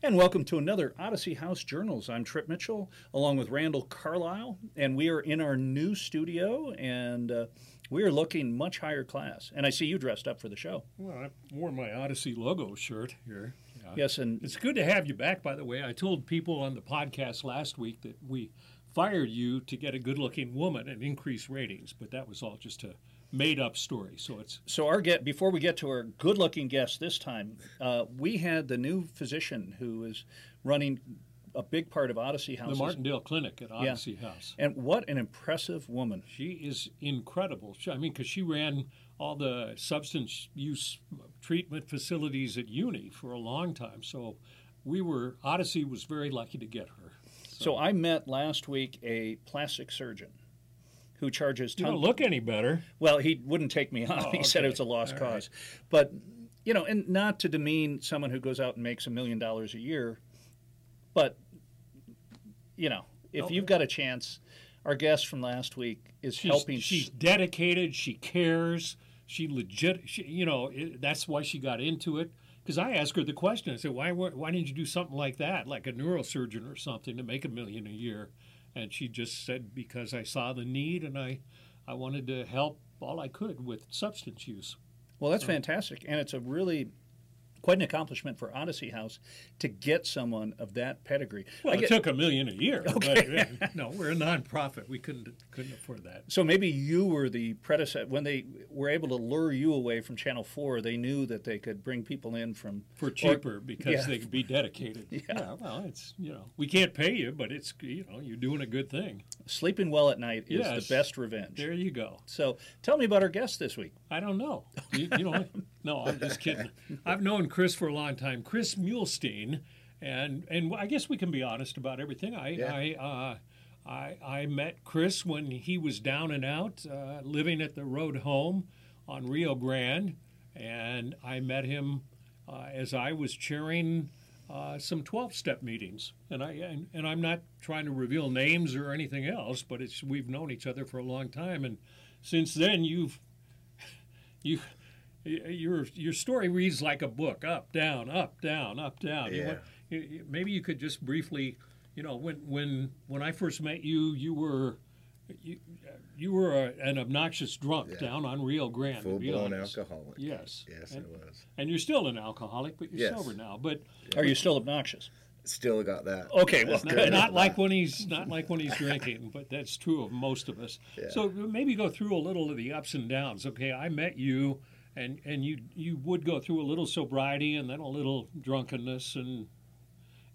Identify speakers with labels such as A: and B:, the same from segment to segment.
A: And welcome to another Odyssey House Journals. I'm Trip Mitchell, along with Randall Carlisle, and we are in our new studio, and uh, we are looking much higher class. And I see you dressed up for the show.
B: Well, I wore my Odyssey logo shirt here.
A: Yeah. Yes, and
B: it's good to have you back. By the way, I told people on the podcast last week that we fired you to get a good-looking woman and increase ratings, but that was all just a made up story. So it's
A: so our get before we get to our good looking guest this time, uh, we had the new physician who is running a big part of Odyssey House.
B: The Martindale Clinic at Odyssey yeah. House.
A: And what an impressive woman.
B: She is incredible. I mean, because she ran all the substance use treatment facilities at Uni for a long time. So we were, Odyssey was very lucky to get her.
A: So, so I met last week a plastic surgeon who charges.
B: Ton- you don't look any better.
A: Well, he wouldn't take me on. Oh, he okay. said it was a lost All cause. Right. But you know, and not to demean someone who goes out and makes a million dollars a year, but you know, if okay. you've got a chance, our guest from last week is
B: she's,
A: helping.
B: She's dedicated. She cares. She legit. She, you know, it, that's why she got into it. Because I asked her the question. I said, "Why? Why didn't you do something like that, like a neurosurgeon or something, to make a million a year?" And she just said because I saw the need and I I wanted to help all I could with substance use.
A: Well, that's so. fantastic, and it's a really quite an accomplishment for Odyssey House to get someone of that pedigree.
B: Well, get, it took a million a year. Okay. But, no, we're a nonprofit. We couldn't couldn't afford that.
A: So maybe you were the predecessor when they were able to lure you away from Channel Four. They knew that they could bring people in from
B: for cheaper or, because yeah. they could be dedicated. yeah. yeah. Well, it's you know we can't pay you, but it's you know you're doing a good thing.
A: Sleeping well at night is yes. the best revenge.
B: There you go.
A: So tell me about our guest this week.
B: I don't know. You, you know, no, I'm just kidding. I've known Chris for a long time. Chris Mulestein, and and I guess we can be honest about everything. I yeah. I, uh, I, I met Chris when he was down and out, uh, living at the road home on Rio Grande, and I met him uh, as I was chairing uh, some 12-step meetings. And I and, and, I'm not trying to reveal names or anything else, but it's we've known each other for a long time, and since then you've you your your story reads like a book up down up down up down
C: yeah.
B: You, you, maybe you could just briefly you know when when when i first met you you were you, you were a, an obnoxious drunk yeah. down on Rio Grande.
C: Full blown alcoholic.
B: Yes.
C: Yes,
B: and,
C: I was.
B: And you're still an alcoholic, but you're yes. sober now. But
A: yeah. are you still obnoxious?
C: Still got that.
A: Okay, well,
B: not, not, like when he's not like when he's drinking, but that's true of most of us. Yeah. So maybe go through a little of the ups and downs. Okay, I met you and and you you would go through a little sobriety and then a little drunkenness and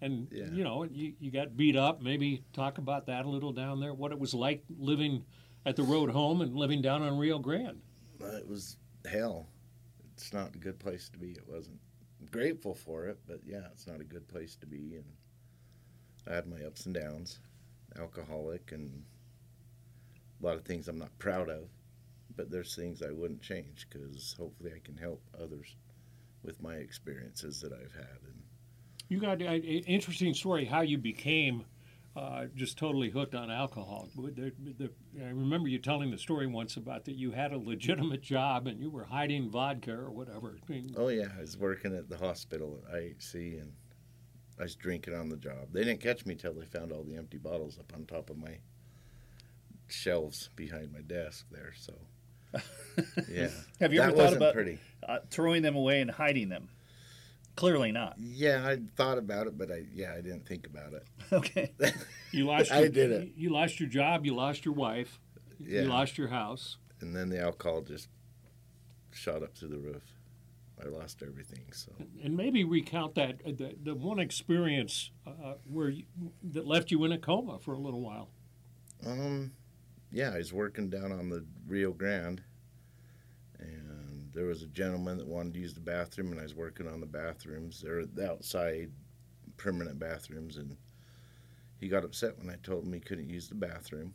B: and yeah. you know you, you got beat up. Maybe talk about that a little down there what it was like living at the road home and living down on rio grande.
C: It was hell. It's not a good place to be. It wasn't. I'm grateful for it but yeah it's not a good place to be. And i had my ups and downs alcoholic and a lot of things i'm not proud of but there's things I wouldn't change because hopefully I can help others with my experiences that I've had. And
B: you got an interesting story how you became uh, just totally hooked on alcohol. The, the, I remember you telling the story once about that you had a legitimate job and you were hiding vodka or whatever. I mean,
C: oh yeah, I was working at the hospital at IHC and I was drinking on the job. They didn't catch me till they found all the empty bottles up on top of my shelves behind my desk there. So yeah.
A: Have you that ever thought about uh, throwing them away and hiding them? Clearly not.
C: Yeah, I thought about it, but I yeah I didn't think about it.
A: Okay.
B: you lost. Your, I did it. You lost your job. You lost your wife. Yeah. You lost your house.
C: And then the alcohol just shot up through the roof. I lost everything. So.
B: And maybe recount that uh, the, the one experience uh, where you, that left you in a coma for a little while.
C: Um, yeah, I was working down on the Rio Grande, and there was a gentleman that wanted to use the bathroom, and I was working on the bathrooms. They're the outside permanent bathrooms, and he got upset when I told him he couldn't use the bathroom.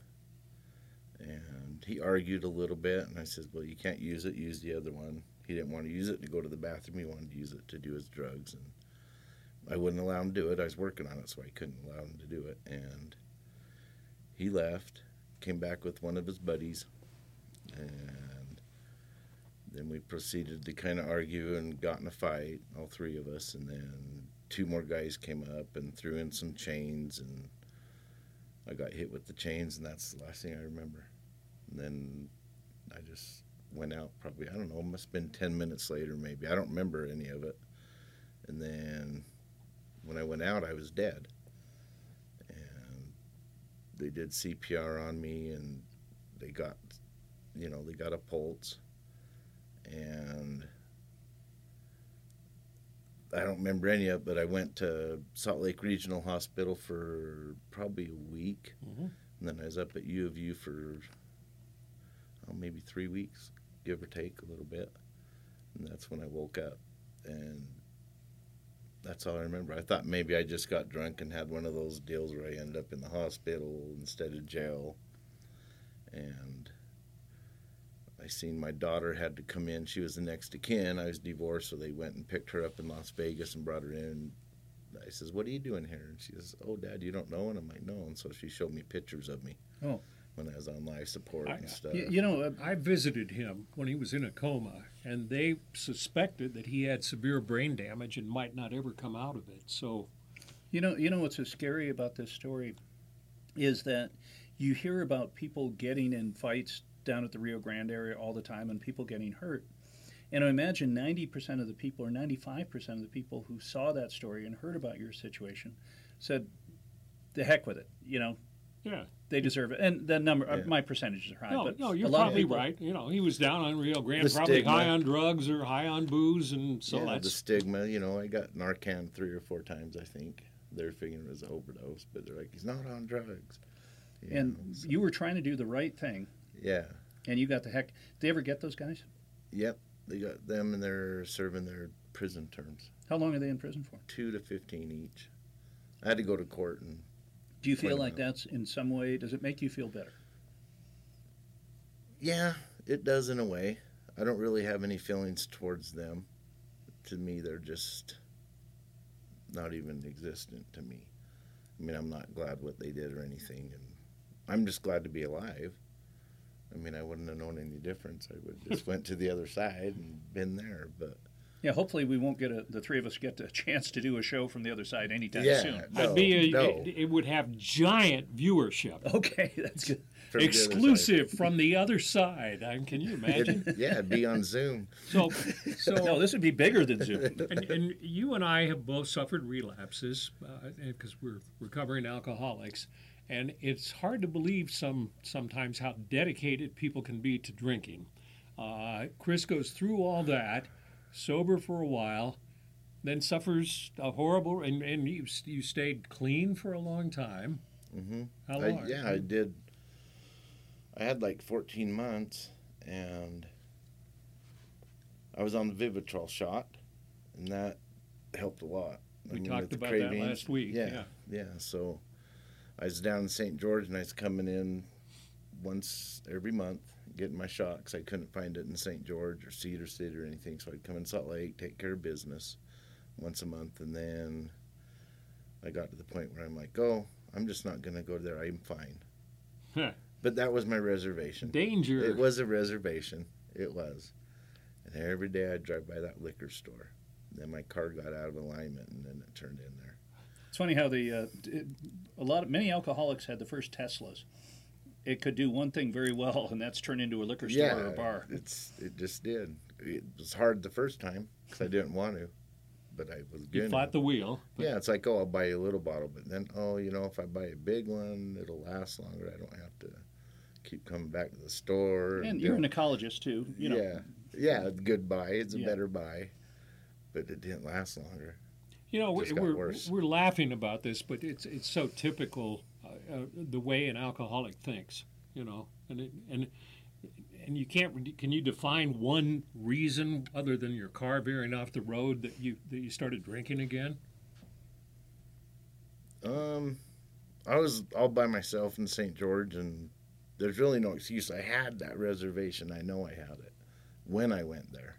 C: And he argued a little bit, and I said, Well, you can't use it, use the other one. He didn't want to use it to go to the bathroom, he wanted to use it to do his drugs. And I wouldn't allow him to do it. I was working on it, so I couldn't allow him to do it. And he left came back with one of his buddies, and then we proceeded to kind of argue and got in a fight, all three of us, and then two more guys came up and threw in some chains, and I got hit with the chains, and that's the last thing I remember. And then I just went out. Probably I don't know. Must have been ten minutes later, maybe. I don't remember any of it. And then when I went out, I was dead. They did CPR on me, and they got, you know, they got a pulse, and I don't remember any of it, but I went to Salt Lake Regional Hospital for probably a week,
B: Mhm.
C: and then I was up at U of U for oh, maybe three weeks, give or take a little bit, and that's when I woke up, and that's all I remember. I thought maybe I just got drunk and had one of those deals where I end up in the hospital instead of jail, and I seen my daughter had to come in. She was the next to kin. I was divorced, so they went and picked her up in Las Vegas and brought her in. I says, "What are you doing here?" And she says, "Oh, Dad, you don't know." And I'm like, "No." And so she showed me pictures of me.
A: Oh.
C: When I was on life support
B: I-
C: and stuff.
A: You, you know, uh,
B: I visited him when he was in a coma, and they suspected that he had severe brain damage and might not ever come out of it. So,
A: You know, you know what's so scary about this story is that you hear about people getting in fights down at the Rio Grande area all the time and people getting hurt. And I imagine 90% of the people or 95% of the people who saw that story and heard about your situation said, the heck with it. You know,
B: yeah.
A: they deserve it. And the number, uh,
C: Yeah.
A: my percentages are high.
B: No,
A: but
B: no, you're probably
A: people-
B: right. You know, he was down on Rio Grande, probably
C: stigma.
B: high on drugs or high on booze, and so
C: yeah, the stigma. You know, I got Narcan three or four times. I think they're figuring it was an overdose, but they're like, he's not on drugs. You
A: And
C: know, so-
A: you were trying to do the right thing,
C: yeah,
A: and you got the heck. Did they ever get those guys?
C: yep, they got them, and they're serving their prison terms,
A: How long are they in prison for?
C: two to fifteen each. I had to go to court, and
A: Do you feel like that's in some way, does it make you feel better?
C: yeah, it does in a way. I don't really have any feelings towards them. To me, they're just not even existent to me. I mean, I'm not glad what they did or anything, and I'm just glad to be alive. I mean, I wouldn't have known any difference. I would just went to the other side and been there. But
A: Yeah, hopefully we won't get a, the three of us get a chance to do a show from the other side anytime
C: yeah,
A: soon.
C: no,
B: be a,
C: no,
B: it, it would have giant viewership.
A: Okay, that's good.
C: from the.
B: Exclusive from the other side. I, can you imagine?
C: It'd- yeah, it'd be on Zoom.
B: so, so
A: No, this would be bigger than Zoom.
B: and, and you and I have both suffered relapses because we're recovering alcoholics, and it's hard to believe some sometimes how dedicated people can be to drinking. Uh, Chris goes through all that, sober for a while, then suffers a horrible and, and you you stayed clean for a long time.
C: Mm-hmm.
B: How
C: I,
B: long?
C: yeah, I did. I had like 14 months, and I was on the Vivitrol shot, and that helped a lot. I
B: We
C: mean,
B: talked about that last week.
C: Yeah,
B: yeah.
C: yeah. So I was down in St. George, and I was coming in once every month getting my shot because I couldn't find it in St. George or Cedar City or anything. So I'd come in Salt Lake, take care of business once a month, and then I got to the point where I'm like, oh, I'm just not going to go there. I'm fine.
B: Huh.
C: But that was my reservation.
B: Danger.
C: It was a reservation. It was. And every day I'd drive by that liquor store. And Then my car got out of alignment, and then it turned in there.
A: It's funny how the uh, it, a lot of many alcoholics had the first Teslas. It could do one thing very well, and that's turn into a liquor store or a bar.
C: it's it just did. It was hard the first time because I didn't want to, but I was
B: you
C: good.
B: fought the wheel.
C: Yeah, it's like oh, I'll buy a little bottle, but then oh, you know, if I buy a big one, it'll last longer. I don't have to keep coming back to the store.
A: And
C: you
A: you're an ecologist too. You know,
C: yeah, yeah, good buy. It's a
A: Yeah.
C: better buy, but it didn't last longer.
B: You know, we-
C: got
B: we're we're laughing about this, but it's it's so typical uh, the way an alcoholic thinks. You know, and it, and and you can't. Can you define one reason other than your car veering off the road that you that you started drinking again?
C: Um, I was all by myself in St. George, and there's really no excuse. I had that reservation. I know I had it when I went there.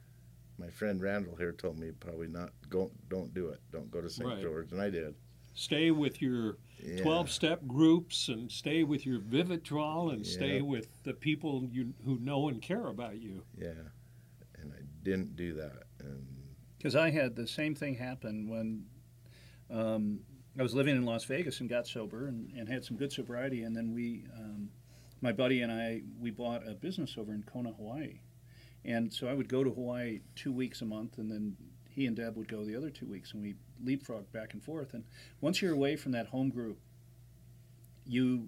C: My friend Randall here told me probably not go. Don't do it. Don't go to St.
B: Right.
C: George, and I did.
B: Stay with your
C: Yeah.
B: twelve-step groups, and stay with your Vivitrol, and stay with the people you who know and care about you.
C: Yeah, and I didn't do that.
A: Because I had the same thing happen when um, I was living in Las Vegas and got sober and, and had some good sobriety, and then we, um, my buddy and I, we bought a business over in Kona, Hawaii, and so I would go to Hawaii two weeks a month, and then he and Deb would go the other two weeks, and we leapfrog back and forth. And once you're away from that home group, you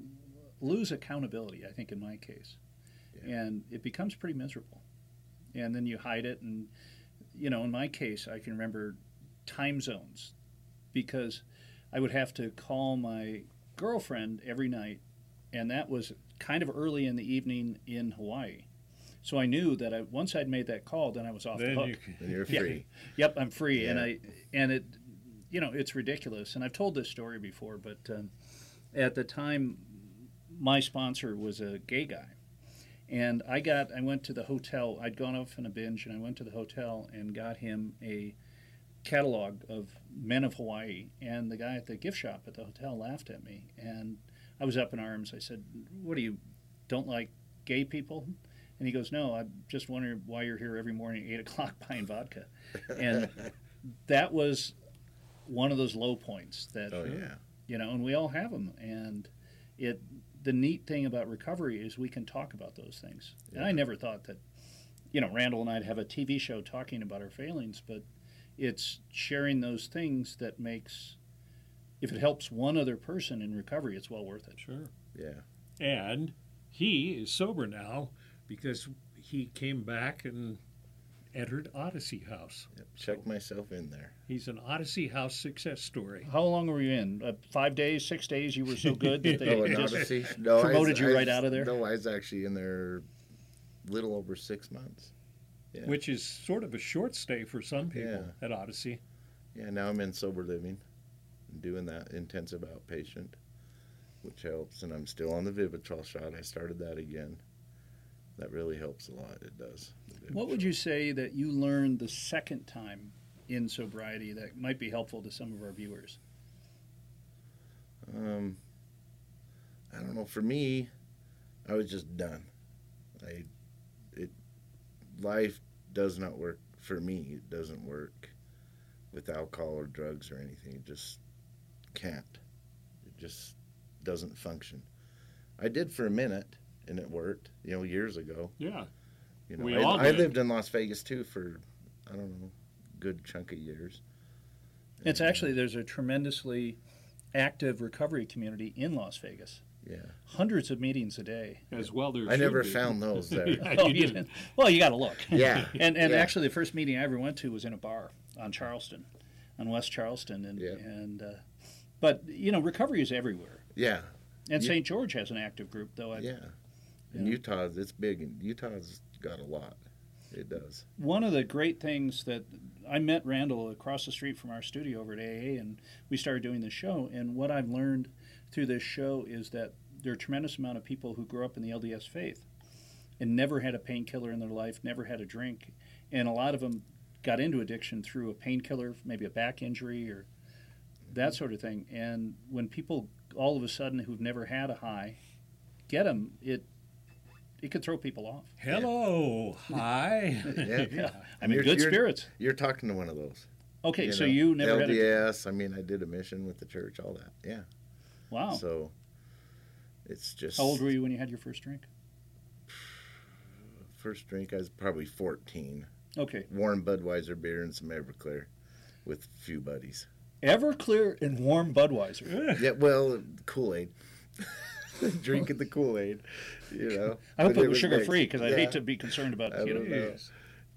A: lose accountability. I think in my case, yeah. and it becomes pretty miserable. And then you hide it, and you know, in my case, I can remember time zones because I would have to call my girlfriend every night, and that was kind of early in the evening in Hawaii. So I knew that I, once I'd made that call, then I was off
B: then
A: the hook.
C: You, you're free.
A: Yeah. Yep, I'm free, yeah. and I and it, you know, it's ridiculous. And I've told this story before, but um, at the time, my sponsor was a gay guy, and I got I went to the hotel. I'd gone off in a binge, and I went to the hotel and got him a catalog of men of Hawaii. And the guy at the gift shop at the hotel laughed at me, and I was up in arms. I said, "What do you don't like gay people?" And he goes, "No, I'm just wondering why you're here every morning at eight o'clock buying vodka." And that was one of those low points that,
C: oh, yeah.
A: you know, and we all have them. And it the neat thing about recovery is we can talk about those things. Yeah. And I never thought that, you know, Randall and I'd have a TV show talking about our failings, but it's sharing those things that makes, if it helps one other person in recovery, it's well worth it.
B: Sure.
C: Yeah.
B: And he is sober now because he came back and entered Odyssey House.
C: Yep, check myself in there.
B: He's an Odyssey House success story.
A: How long were you in? Uh, five days, six days? You were so good that they
C: oh,
A: just
C: Odyssey? No,
A: promoted
C: was,
A: you
C: I
A: right
C: was,
A: out of there?
C: No, I was actually in there little over six months.
B: Yeah. Which is sort of a short stay for some people yeah. at Odyssey.
C: Yeah, now I'm in sober living, doing that intensive outpatient, which helps, and I'm still on the Vivitrol shot. I started that again. That really helps a lot. It does.
A: What would you say that you learned the second time in sobriety that might be helpful to some of our viewers?
C: Um, I don't know. For me, I was just done. I, it, life does not work for me. It doesn't work with alcohol or drugs or anything. It just can't. It just doesn't function. I did for a minute, and it worked. You know, years ago.
B: Yeah.
C: You know, we I, all I lived in Las Vegas too for I don't know, good chunk of years.
A: It's and, actually there's a tremendously active recovery community in Las Vegas.
C: Yeah,
A: hundreds of meetings a day.
B: As well, there.
C: I never be. found those there.
B: yeah, oh, you
A: you well, you got to look.
C: Yeah,
A: and and
C: yeah.
A: actually, the first meeting I ever went to was in a bar on Charleston, on West Charleston, and
C: yeah.
A: and uh, but you know, recovery is everywhere.
C: Yeah,
A: and St. George has an active group, though. I,
C: yeah, in yeah. Utah, it's big. and Utah's got a lot. It does.
A: One of the great things that I met Randall across the street from our studio over at AA, and we started doing this show. And what I've learned through this show is that there are a tremendous amount of people who grew up in the LDS faith and never had a painkiller in their life, never had a drink, and a lot of them got into addiction through a painkiller, maybe a back injury or that sort of thing. And when people all of a sudden who've never had a high get them, it it could throw people off.
B: Hello, hi.
C: yeah.
A: yeah. I mean, you're, good
C: you're,
A: spirits.
C: You're talking to one of those.
A: Okay, you so know, you never
C: LDS. I mean, I did a mission with the church, all that. Yeah.
A: Wow.
C: So it's just.
A: How old were you when you had your first drink?
C: First drink, I was probably 14.
A: Okay.
C: Warm Budweiser beer and some Everclear with a few buddies.
A: Everclear and warm Budweiser.
C: yeah, well, Kool Aid. Drinking the Kool Aid you know.
A: I hope it was sugar free because I hate to be concerned about
C: you know.
A: know.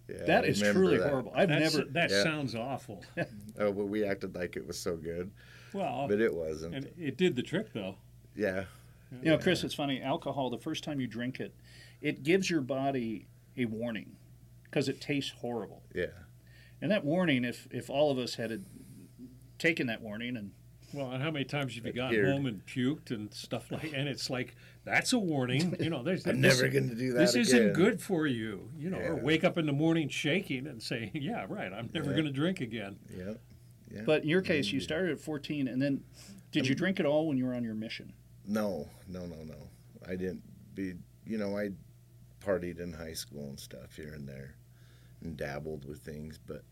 A: Yeah, that is truly
C: that.
A: horrible. I've
B: That's,
A: never.
B: That yeah. sounds awful.
C: oh, but we acted like it was so good.
B: Well,
C: but it wasn't.
B: And it did the trick, though.
C: Yeah.
A: You know, Chris, it's funny. Alcohol, the first time you drink it, it gives your body a warning because it tastes horrible.
C: Yeah.
A: And that warning, if if all of us had taken that warning and
B: well, and how many times have you gotten home and puked and stuff like? And it's like that's a warning. You know, there's
C: I'm this, never going to do that.
B: This
C: again.
B: isn't good for you. You know, yeah. or wake up in the morning shaking and say, "Yeah, right, I'm never
C: yeah.
B: going to drink again."
C: Yeah. yeah.
A: But in your case, you started at 14, and then did you um, drink at all when you were on your mission?
C: No, no, no, no. I didn't. Be you know, I partied in high school and stuff here and there, and dabbled with things, but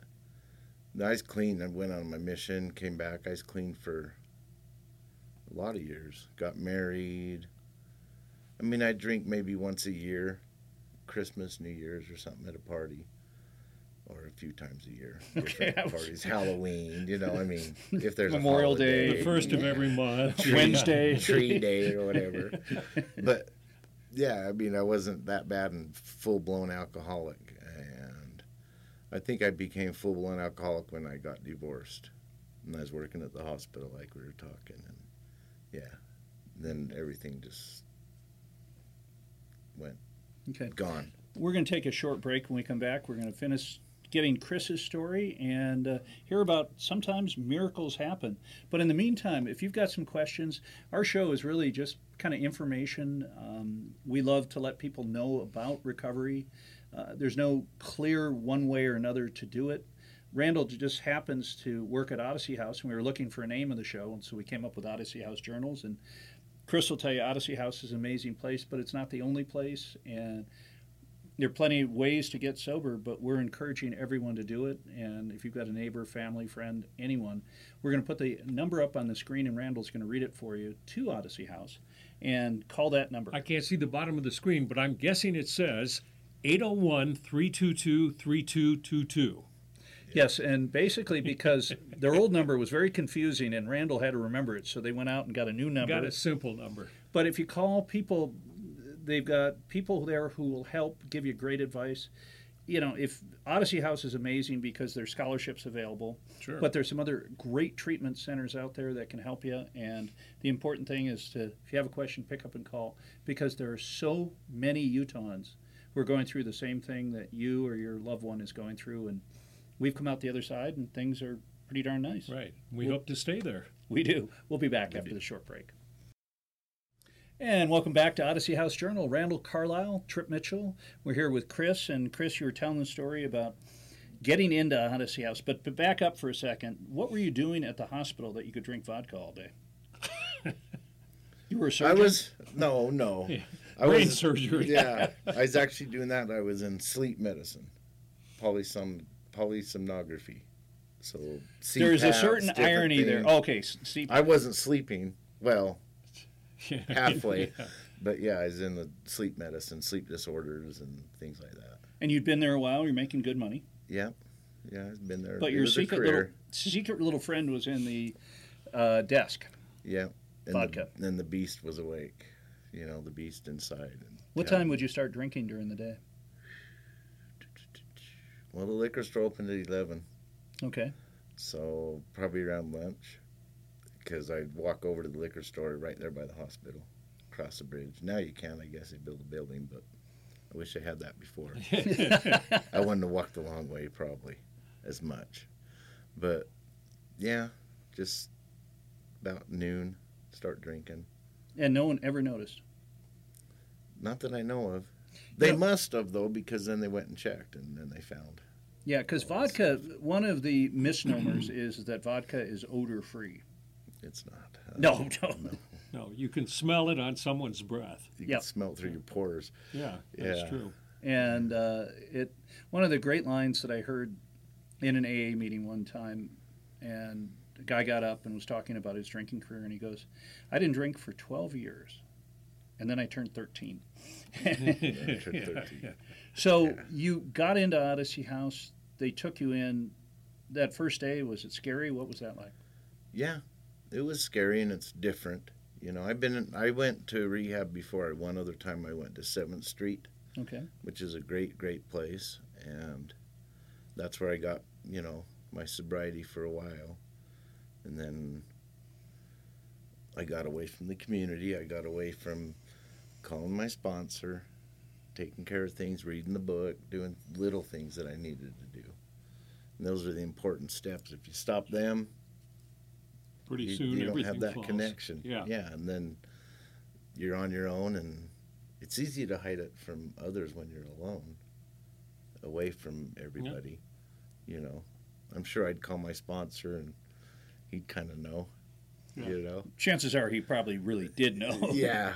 C: I was clean. I went on my mission, came back. I was clean for a lot of years. Got married. I mean, I drink maybe once a year, Christmas, New Year's, or something at a party, or a few times a year.
A: Okay,
C: Different parties, Halloween. You know, I mean, if there's
A: Memorial
C: a holiday,
A: Day.
B: The first of every month.
A: Wednesday.
C: tree day or whatever. but yeah, I mean, I wasn't that bad and full blown alcoholic, and I think I became full blown alcoholic when I got divorced, and I was working at the hospital, like we were talking, and yeah, then everything just went
A: Okay.
C: gone.
A: We're going to take a short break. When we come back, we're going to finish getting Chris's story and uh, hear about sometimes miracles happen. But in the meantime, if you've got some questions, our show is really just kind of information. Um, we love to let people know about recovery. Uh, there's no clear one way or another to do it. Randall just happens to work at Odyssey House, and we were looking for a name of the show, and so we came up with Odyssey House Journals. And Chris will tell you Odyssey House is an amazing place, but it's not the only place. And there are plenty of ways to get sober, but we're encouraging everyone to do it. And if you've got a neighbor, family, friend, anyone, we're going to put the number up on the screen, and Randall's going to read it for you to Odyssey House. And call that number.
B: I can't see the bottom of the screen, but I'm guessing it says 801 322 3222.
A: Yes, and basically because their old number was very confusing, and Randall had to remember it, so they went out and got a new number.
B: Got a simple number.
A: But if you call people, they've got people there who will help give you great advice. You know, if Odyssey House is amazing because there's scholarships available,
B: Sure.
A: but there's some other great treatment centers out there that can help you. And the important thing is to, if you have a question, pick up and call because there are so many Utahns who are going through the same thing that you or your loved one is going through. And we've come out the other side and things are pretty darn nice.
B: Right. We hope to stay there.
A: We do. We'll be back after the short break. And welcome back to Odyssey House Journal. Randall Carlisle, Trip Mitchell. We're here with Chris. And Chris, you were telling the story about getting into Odyssey House. But, but back up for a second. What were you doing at the hospital that you could drink vodka all day? you were a
C: I
A: surgeon?
C: was no, no. I
B: Brain
C: was
B: surgery.
C: yeah, I was actually doing that. I was in sleep medicine, polysom polysomnography. So
A: There's a certain irony there. Okay, s- see,
C: I wasn't sleeping. Well, halfway.
B: Yeah.
C: But yeah, I was in the sleep medicine, sleep disorders, and things like that.
A: and you'd been there a while. You're making good money.
C: Yeah, yeah, I've been there.
A: But
C: It
A: your secret little, secret little friend was in the uh, desk.
C: Yeah, and
A: Vodka.
C: The, and the beast was awake. You know, the beast inside. And
A: What
C: yeah.
A: time would you start drinking during the day?
C: Well, the liquor store opened at eleven,
A: Okay.
C: so probably around lunch, because I'd walk over to the liquor store right there by the hospital, across the bridge. Now you can, I guess, they built a building, but I wish I had that before. I wouldn't have walked the long way probably as much. But yeah, just about noon, start drinking.
A: And no one ever noticed.
C: Not that I know of. They
A: No.
C: must have though, because then they went and checked and then they found.
A: Yeah, because vodka, one of the misnomers is that vodka is odor free.
C: It's not. Uh,
A: No, no.
B: No, you can smell it on someone's breath.
C: You
A: Yep.
C: can smell it through your pores.
B: Yeah, that's
C: Yeah.
B: true.
A: And uh, it, one of the great lines that I heard in an AA meeting one time, and a guy got up and was talking about his drinking career, and he goes, "I didn't drink for 12 years, and then I turned 13."
C: I turned 13.
A: So
C: Yeah.
A: you got into Odyssey House. They took you in. That first day was it scary? What was that like?
C: Yeah, it was scary and it's different. You know, I've been. I went to rehab before. One other time, I went to Seventh Street,
A: Okay.
C: which is a great, great place, and that's where I got you know my sobriety for a while, and then I got away from the community. I got away from calling my sponsor, taking care of things, reading the book, doing little things that I needed to do. And those are the important steps. If you stop them,
B: Pretty
C: you,
B: soon
C: you don't have that
B: falls.
C: connection.
B: Yeah.
C: yeah, and then you're on your own, and it's easy to hide it from others when you're alone, away from everybody. You know, I'm sure I'd call my sponsor, and he'd kind of know.
B: Yeah.
C: You know,
A: Chances are he probably really did know.
C: yeah,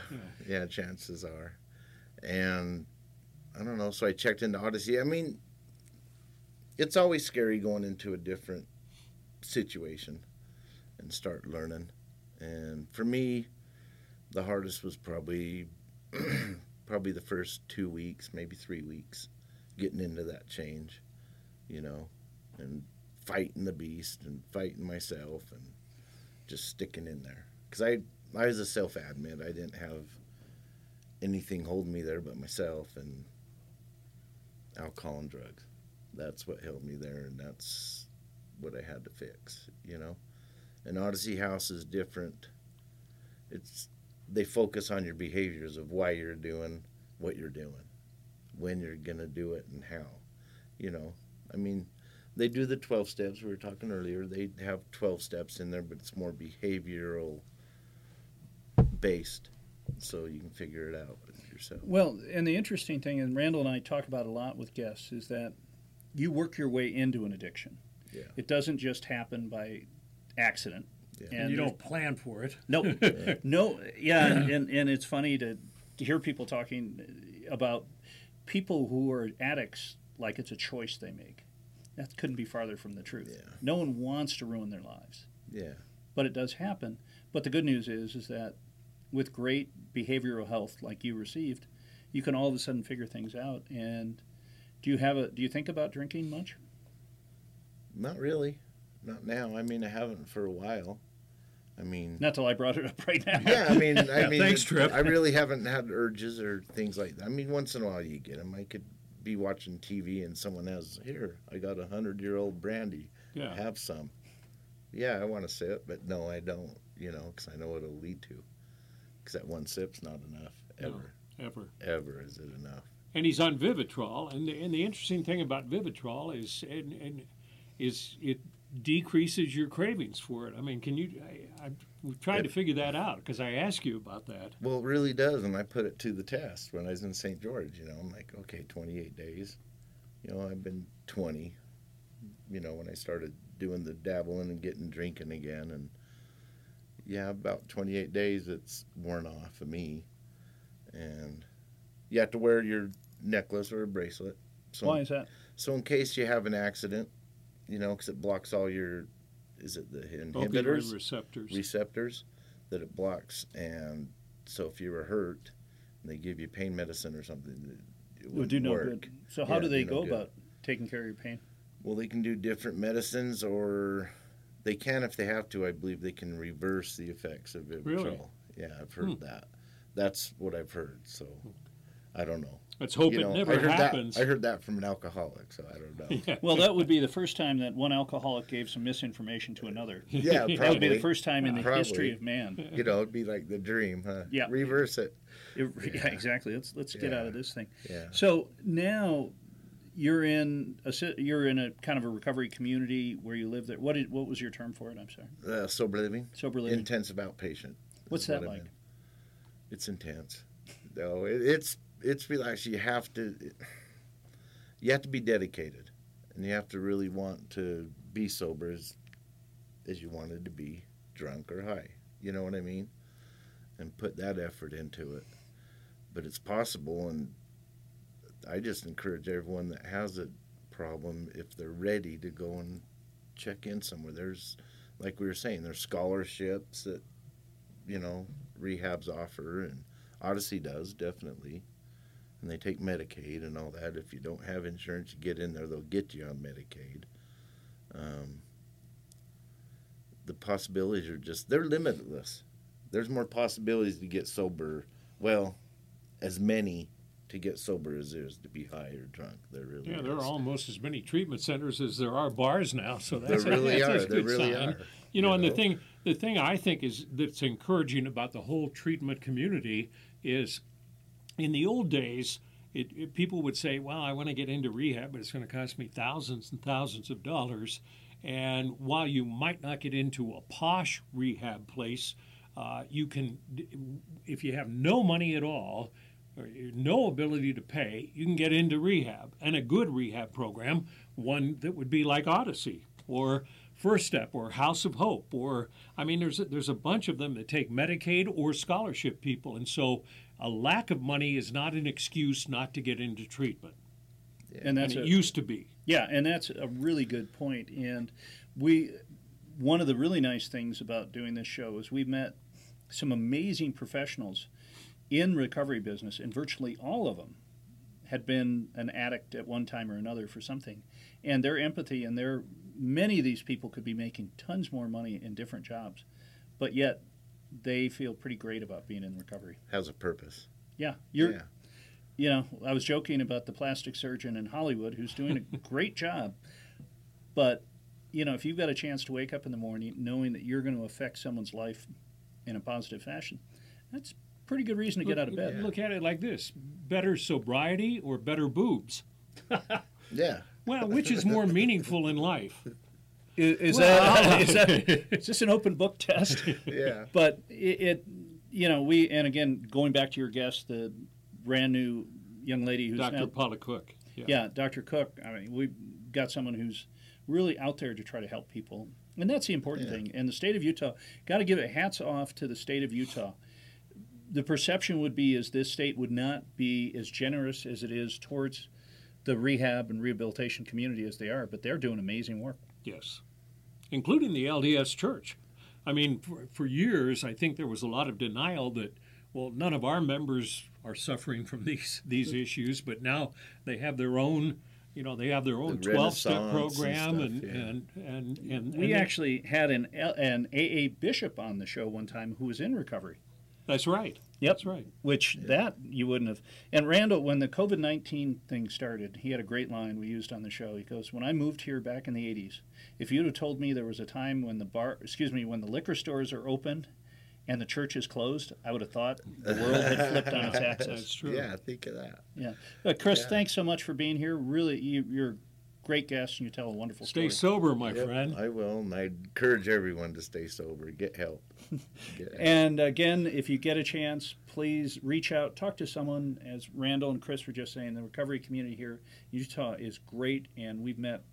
C: yeah, chances are, and I don't know. So I checked into Odyssey. I mean, it's always scary going into a different situation and start learning. And for me, the hardest was probably probably the first two weeks, maybe three weeks, getting into that change, you know, and fighting the beast and fighting myself and just sticking in there. Because I I was a self admit. I didn't have anything holding me there but myself and alcohol and drugs. That's what held me there, and that's what I had to fix, you know. And Odyssey House is different. It's they focus on your behaviors of why you're doing what you're doing, when you're gonna do it, and how. You know, I mean, they do the 12 steps we were talking earlier. They have 12 steps in there, but it's more behavioral based, so you can figure it out yourself.
A: Well, and the interesting thing, and Randall and I talk about a lot with guests, is that you work your way into an addiction.
C: Yeah.
A: It doesn't just happen by accident.
C: Yeah.
B: And you don't plan for it.
A: No, no, yeah, and, and, and it's funny to, to hear people talking about people who are addicts like it's a choice they make. That couldn't be farther from the truth.
C: Yeah.
A: No one wants to ruin their lives,
C: Yeah.
A: but it does happen. But the good news is, is that with great behavioral health like you received, you can all of a sudden figure things out. And do you have a? Do you think about drinking much?
C: Not really. Not now. I mean, I haven't for a while. I mean,
A: Not till I brought it up right now.
C: yeah. I mean, I mean,
B: Thanks, Trip.
C: I really haven't had urges or things like that. I mean, once in a while you get them. I could be watching TV and someone has here. I got a hundred year old brandy.
B: Yeah.
C: Have some. Yeah, I want to sip, but no, I don't. You know, because I know what it'll lead to. Because that one sip's not enough.
B: No.
C: Ever,
B: Ever.
C: ever is it enough?
B: and he's on Vivitrol. And the, and the interesting thing about Vivitrol is and, and is it decreases your cravings for it. I mean, can you? I, I we've tried to figure that out because I asked you about that.
C: Well, it really does, and I put it to the test when I was in St. George. You know, I'm like, okay, 28 days. You know, I've been 20. You know, when I started doing the dabbling and getting drinking again, and yeah, about 28 days, it's worn off of me. And you have to wear your necklace or a bracelet. So,
A: Why is that?
C: so in case you have an accident, you know, because it blocks all your, is it the
B: Opioid
C: inhibitors?
B: receptors.
C: receptors that it blocks. And so if you were hurt and they give you pain medicine or something, it, it
A: Would
C: would
A: do no
C: work.
A: good. So how
C: Yeah,
A: do they
C: do no
A: go about taking care of your pain?
C: Well, they can do different medicines or they can, if they have to, I believe they can reverse the effects of Vivitrol.
B: Really?
C: Yeah, I've heard that. That's what I've heard. So I don't know.
B: Let's hope
C: You
B: it
C: know,
B: never
C: I heard
B: happens.
C: That, I heard that from an alcoholic, so I don't know.
B: yeah.
A: Well, that would be the first time that one alcoholic gave some misinformation to another.
C: Yeah,
A: That would be
C: probably.
A: the first time in the
C: Probably.
A: history of man.
C: You know, it'd be like the dream, huh?
A: Yeah.
C: Reverse it.
A: It- yeah, exactly. Let's let's get out of this thing.
C: Yeah.
A: So now you're in a you're in a kind of a recovery community where you live there. What did, what was your term for it? I'm sorry.
C: Uh, sober living.
A: Sober living.
C: Intensive outpatient.
A: What's that
C: what I'm
A: like?
C: It's intense. No, it, it's it's relaxed. You have to you have to be dedicated, and you have to really want to be sober as as you wanted to be drunk or high. You know what I mean? And put that effort into it. But it's possible, and I just encourage everyone that has a problem if they're ready to go and check in somewhere. There's, like we were saying, there's scholarships that you know rehabs offer, and Odyssey does definitely. And they take Medicaid and all that. If you don't have insurance, you get in there, they'll get you on Medicaid. Um, the possibilities are just, they're limitless. There's more possibilities to get sober. Well, as many to get sober as there is to be high or drunk. There really
B: Yeah, there are almost as many treatment centers as there are bars now. So
C: There
B: that's a-
C: really
B: that's a
C: are. There
B: good
C: really
B: sign.
C: are.
B: You know,
C: you
B: and
C: know?
B: the thing, the thing I think is that's encouraging about the whole treatment community is, in the old days, it, it, people would say, "Well, I want to get into rehab, but it's going to cost me thousands and thousands of dollars." And while you might not get into a posh rehab place, uh, you can, if you have no money at all, or no ability to pay, you can get into rehab and a good rehab program, one that would be like Odyssey or First Step or House of Hope or I mean there's a, there's a bunch of them that take Medicaid or scholarship people and so a lack of money is not an excuse not to get into treatment.
C: Yeah.
A: And that's
B: than
A: a,
B: it used to be.
A: yeah, and that's a really good point. And we, one of the really nice things about doing this show is we've met some amazing professionals in recovery business, and virtually all of them had been an addict at one time or another for something. And their empathy and their many of these people could be making tons more money in different jobs, but yet they feel pretty great about being in recovery.
C: Has a purpose.
A: Yeah, you're.
C: yeah.
A: You know, I was joking about the plastic surgeon in Hollywood who's doing a great job, but you know, if you've got a chance to wake up in the morning knowing that you're going to affect someone's life in a positive fashion, that's pretty good reason to get out of bed.
B: Look at it like this: better sobriety or better boobs.
C: Yeah.
B: Well, which is more meaningful in life?
A: Is, is
B: Well-
A: that is, that is this an open book test?
C: Yeah.
A: but it, it, you know, we and again going back to your guest, the brand new young lady who's
B: Dr.
A: now
B: Paula Cook.
A: yeah, Dr. Cook. I mean, we've got someone who's really out there to try to help people, and that's the important
C: Yeah.
A: thing. And the state of Utah, got to give it hats off to the state of Utah. The perception would be is this state would not be as generous as it is towards the rehab and rehabilitation community as they are, but they're doing amazing work.
B: Yes, including the LDS Church. I mean, for, for years, I think there was a lot of denial that, well, none of our members are suffering from these these issues, but now they have their own, you know, they have their own
C: The
B: twelve step
C: Renaissance and
B: program,
C: stuff,
B: and,
C: yeah.
B: and, and and
A: We
B: and
A: actually had an an AA bishop on the show one time who was in recovery.
B: that's right.
A: Yep.
B: That's right.
A: Which that you wouldn't have. And Randall, when the COVID nineteen thing started, he had a great line we used on the show. He goes, "When I moved here back in the '80s, if you'd have told me there was a time when the bar, excuse me, when the liquor stores are open, and the church is closed, I would have thought the world had flipped on its axis."
B: That's true.
C: Yeah, think of that.
A: Yeah. But Chris,
C: Yeah.
A: thanks so much for being here. Really, you, you're a great guest, and you tell a wonderful
B: Stay
A: story.
B: Stay sober, my
C: Yep,
B: friend.
C: I will, and I encourage everyone to stay sober, get. Get help.
A: And again, if you get a chance, please reach out, talk to someone. As Randall and Chris were just saying, the recovery community here in Utah is great, and we've met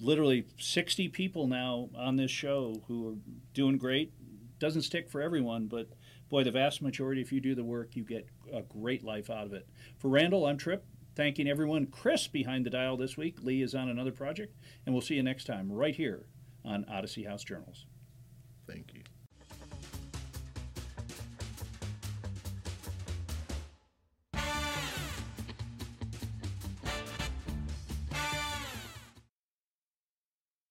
A: literally 60 people now on this show who are doing great. Doesn't stick for everyone, but boy, the vast majority, if you do the work, you get a great life out of it. For Randall, I'm Trip. Thanking everyone. Chris behind the dial this week. Lee is on another project, and we'll see you next time right here on Odyssey House Journals.
C: Thank you.